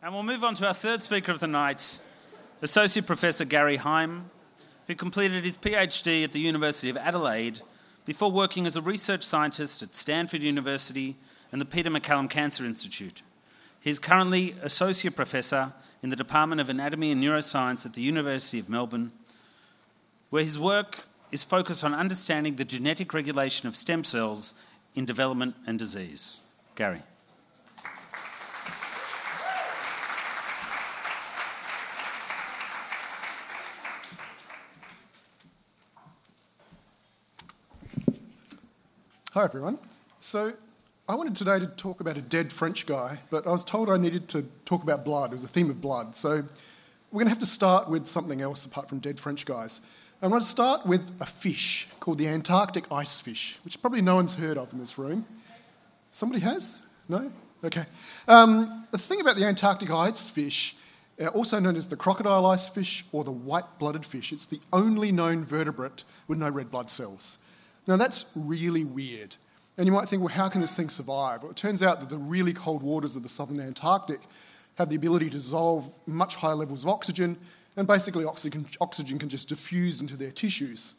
And we'll move on to our third speaker of the night, Associate Professor Gary Hime, who completed his PhD at the University of Adelaide before working as a research scientist at Stanford University and the Peter MacCallum Cancer Institute. He is currently Associate Professor in the Department of Anatomy and Neuroscience at the University of Melbourne, where his work is focused on understanding the genetic regulation of stem cells in development and disease. Gary. Hi, everyone. So, I wanted today to talk about a dead French guy, but I was told I needed to talk about blood. It was a theme of blood. So, we're going to have to start with something else apart from dead French guys. I'm going to start with a fish called the Antarctic ice fish, which probably no one's heard of in this room. Somebody has? No? Okay. Um, the thing about the Antarctic ice fish, uh, also known as the crocodile ice fish or the white blooded fish, it's the only known vertebrate with no red blood cells. Now, that's really weird. And you might think, well, how can this thing survive? Well, it turns out that the really cold waters of the southern Antarctic have the ability to dissolve much higher levels of oxygen, and basically, oxygen, oxygen can just diffuse into their tissues.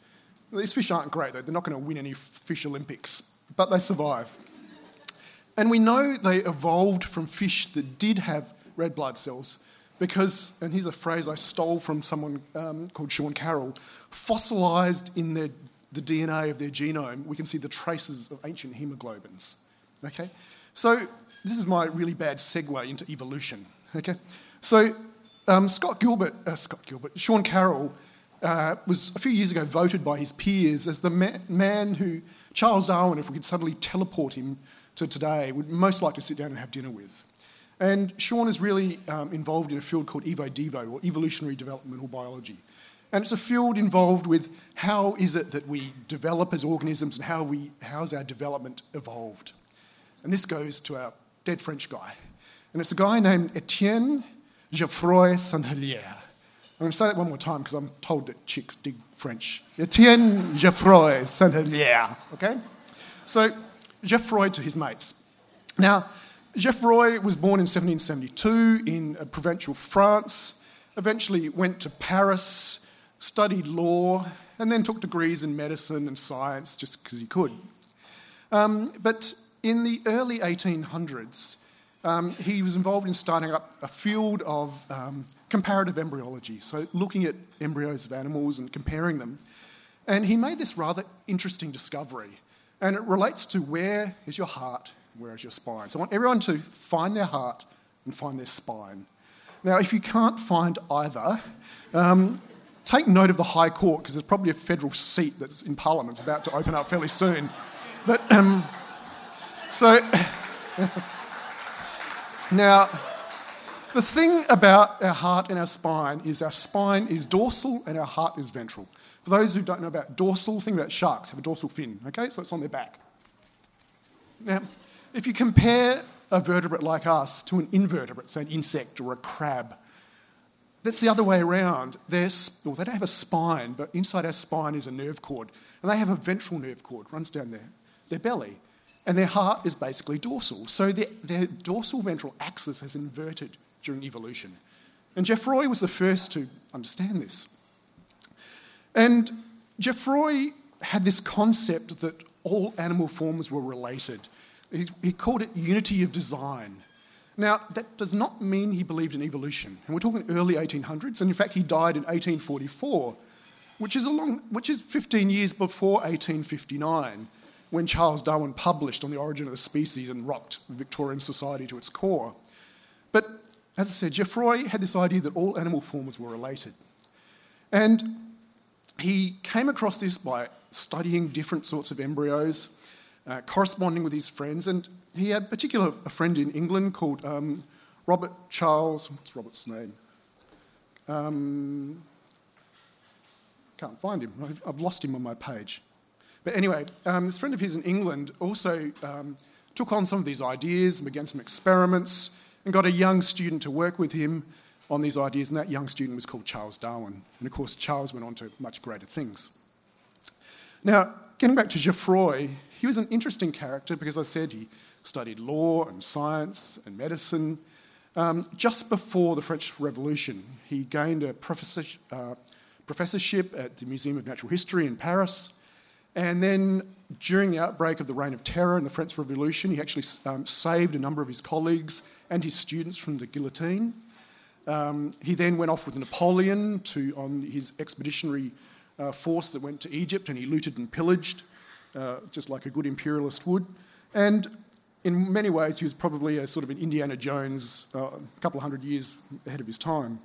These fish aren't great, though. They're not going to win any fish Olympics, but they survive. And we know they evolved from fish that did have red blood cells because, and here's a phrase I stole from someone um, called Sean Carroll, fossilized in their the DNA of their genome, we can see the traces of ancient hemoglobins. Okay? So, this is my really bad segue into evolution. Okay? So, um, Scott Gilbert, uh, Scott Gilbert, Sean Carroll uh, was a few years ago voted by his peers as the ma- man who Charles Darwin, if we could suddenly teleport him to today, would most like to sit down and have dinner with. And Sean is really um, involved in a field called EvoDevo, or evolutionary developmental biology. And it's a field involved with how is it that we develop as organisms and how we, how's our development evolved. And this goes to our dead French guy. And it's a guy named Etienne Geoffroy Saint-Hilaire. I'm going to say that one more time because I'm told that chicks dig French. Etienne Geoffroy Saint-Hilaire, okay? So, Geoffroy to his mates. Now, Geoffroy was born in 1772 in uh, provincial France, eventually went to Paris, studied law, and then took degrees in medicine and science just because he could. Um, but in the early 1800s, um, he was involved in starting up a field of um, comparative embryology, so looking at embryos of animals and comparing them. And he made this rather interesting discovery, and it relates to where is your heart, where is your spine. So I want everyone to find their heart and find their spine. Now, if you can't find either, um, take note of the High Court because there's probably a federal seat that's in Parliament that's about to open up fairly soon. But um, so now, the thing about our heart and our spine is our spine is dorsal and our heart is ventral. For those who don't know about dorsal, think about sharks have a dorsal fin. Okay, so it's on their back. Now, if you compare a vertebrate like us to an invertebrate, say an insect or a crab, that's the other way around. Well, they don't have a spine, but inside our spine is a nerve cord. And they have a ventral nerve cord, runs down there, their belly. And their heart is basically dorsal. So their, their dorsal ventral axis has inverted during evolution. And Geoffroy was the first to understand this. And Geoffroy had this concept that all animal forms were related. He, he called it unity of design. Now, that does not mean he believed in evolution. And we're talking early 1800s, and in fact, he died in 1844, which is, long, which is 15 years before 1859, when Charles Darwin published On the Origin of the Species and rocked Victorian society to its core. But as I said, Geoffroy had this idea that all animal forms were related. And he came across this by studying different sorts of embryos, uh, corresponding with his friends, and he had a particular a friend in England called um, Robert Charles. What's Robert's name? Um, can't find him. I've lost him on my page. But anyway, um, this friend of his in England also um, took on some of these ideas and began some experiments and got a young student to work with him on these ideas, and that young student was called Charles Darwin. And of course, Charles went on to much greater things. Now, getting back to Geoffroy, he was an interesting character because I said he studied law and science and medicine. Um, just before the French Revolution, he gained a professor, uh, professorship at the Museum of Natural History in Paris. And then during the outbreak of the Reign of Terror in the French Revolution, he actually um, saved a number of his colleagues and his students from the guillotine. Um, he then went off with Napoleon to, on his expeditionary uh, force that went to Egypt and he looted and pillaged, uh, just like a good imperialist would. And in many ways, he was probably a sort of an Indiana Jones, uh, a couple of hundred years ahead of his time.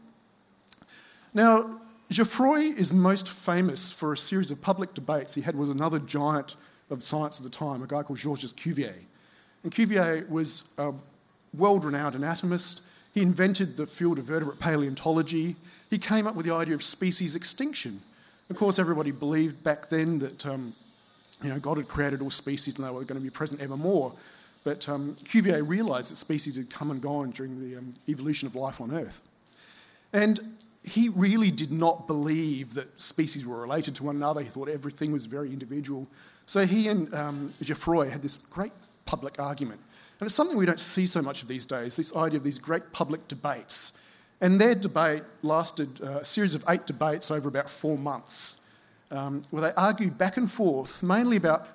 Now, Geoffroy is most famous for a series of public debates he had with another giant of science at the time, a guy called Georges Cuvier. And Cuvier was a world renowned anatomist. He invented the field of vertebrate paleontology. He came up with the idea of species extinction. Of course, everybody believed back then that um, you know, God had created all species and they were going to be present evermore. But um, Cuvier realised that species had come and gone during the um, evolution of life on Earth. And he really did not believe that species were related to one another. He thought everything was very individual. So he and um, Geoffroy had this great public argument. And it's something we don't see so much of these days this idea of these great public debates. And their debate lasted uh, a series of eight debates over about four months, um, where they argued back and forth mainly about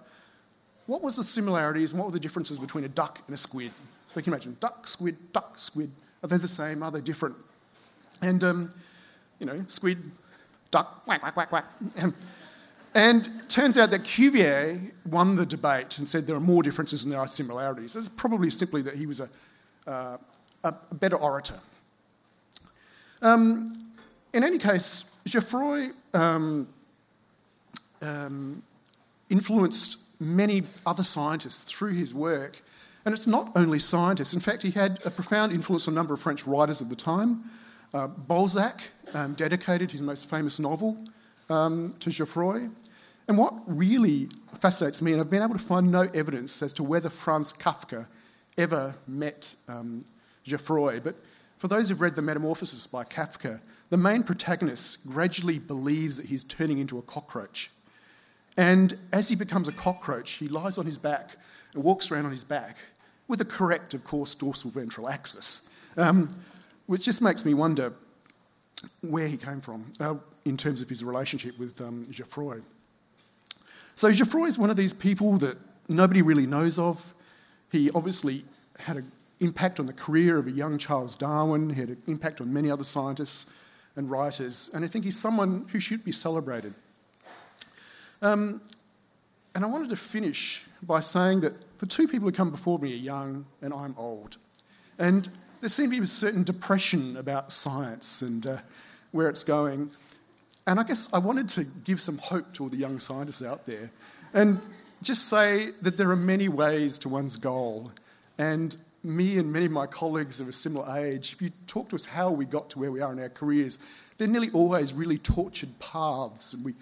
what was the similarities and what were the differences between a duck and a squid? So you can imagine duck, squid, duck, squid. Are they the same? Are they different? And, um, you know, squid, duck, quack, quack, quack, quack. And turns out that Cuvier won the debate and said there are more differences than there are similarities. It's probably simply that he was a, uh, a better orator. Um, in any case, Geoffroy um, um, influenced many other scientists through his work. And it's not only scientists. In fact, he had a profound influence on a number of French writers of the time. Uh, Balzac um, dedicated his most famous novel um, to Geoffroy. And what really fascinates me, and I've been able to find no evidence as to whether Franz Kafka ever met um, Geoffroy, but for those who've read The Metamorphosis by Kafka, the main protagonist gradually believes that he's turning into a cockroach. And as he becomes a cockroach, he lies on his back and walks around on his back with a correct, of course, dorsal ventral axis, um, which just makes me wonder where he came from uh, in terms of his relationship with um, Geoffroy. So, Geoffroy is one of these people that nobody really knows of. He obviously had an impact on the career of a young Charles Darwin, he had an impact on many other scientists and writers, and I think he's someone who should be celebrated. Um, and I wanted to finish by saying that the two people who come before me are young and I'm old. And there seems to be a certain depression about science and uh, where it's going. And I guess I wanted to give some hope to all the young scientists out there and just say that there are many ways to one's goal. And me and many of my colleagues of a similar age, if you talk to us how we got to where we are in our careers, they're nearly always really tortured paths. And we,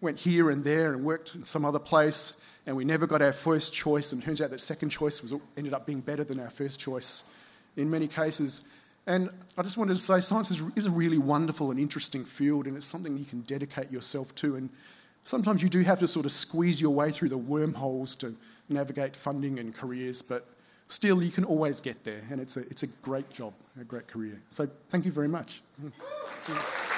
went here and there and worked in some other place, and we never got our first choice. And turns out that second choice was ended up being better than our first choice in many cases. And I just wanted to say science is, is a really wonderful and interesting field, and it's something you can dedicate yourself to. And sometimes you do have to sort of squeeze your way through the wormholes to navigate funding and careers, but still you can always get there, and it's a, it's a great job, a great career. So thank you very much.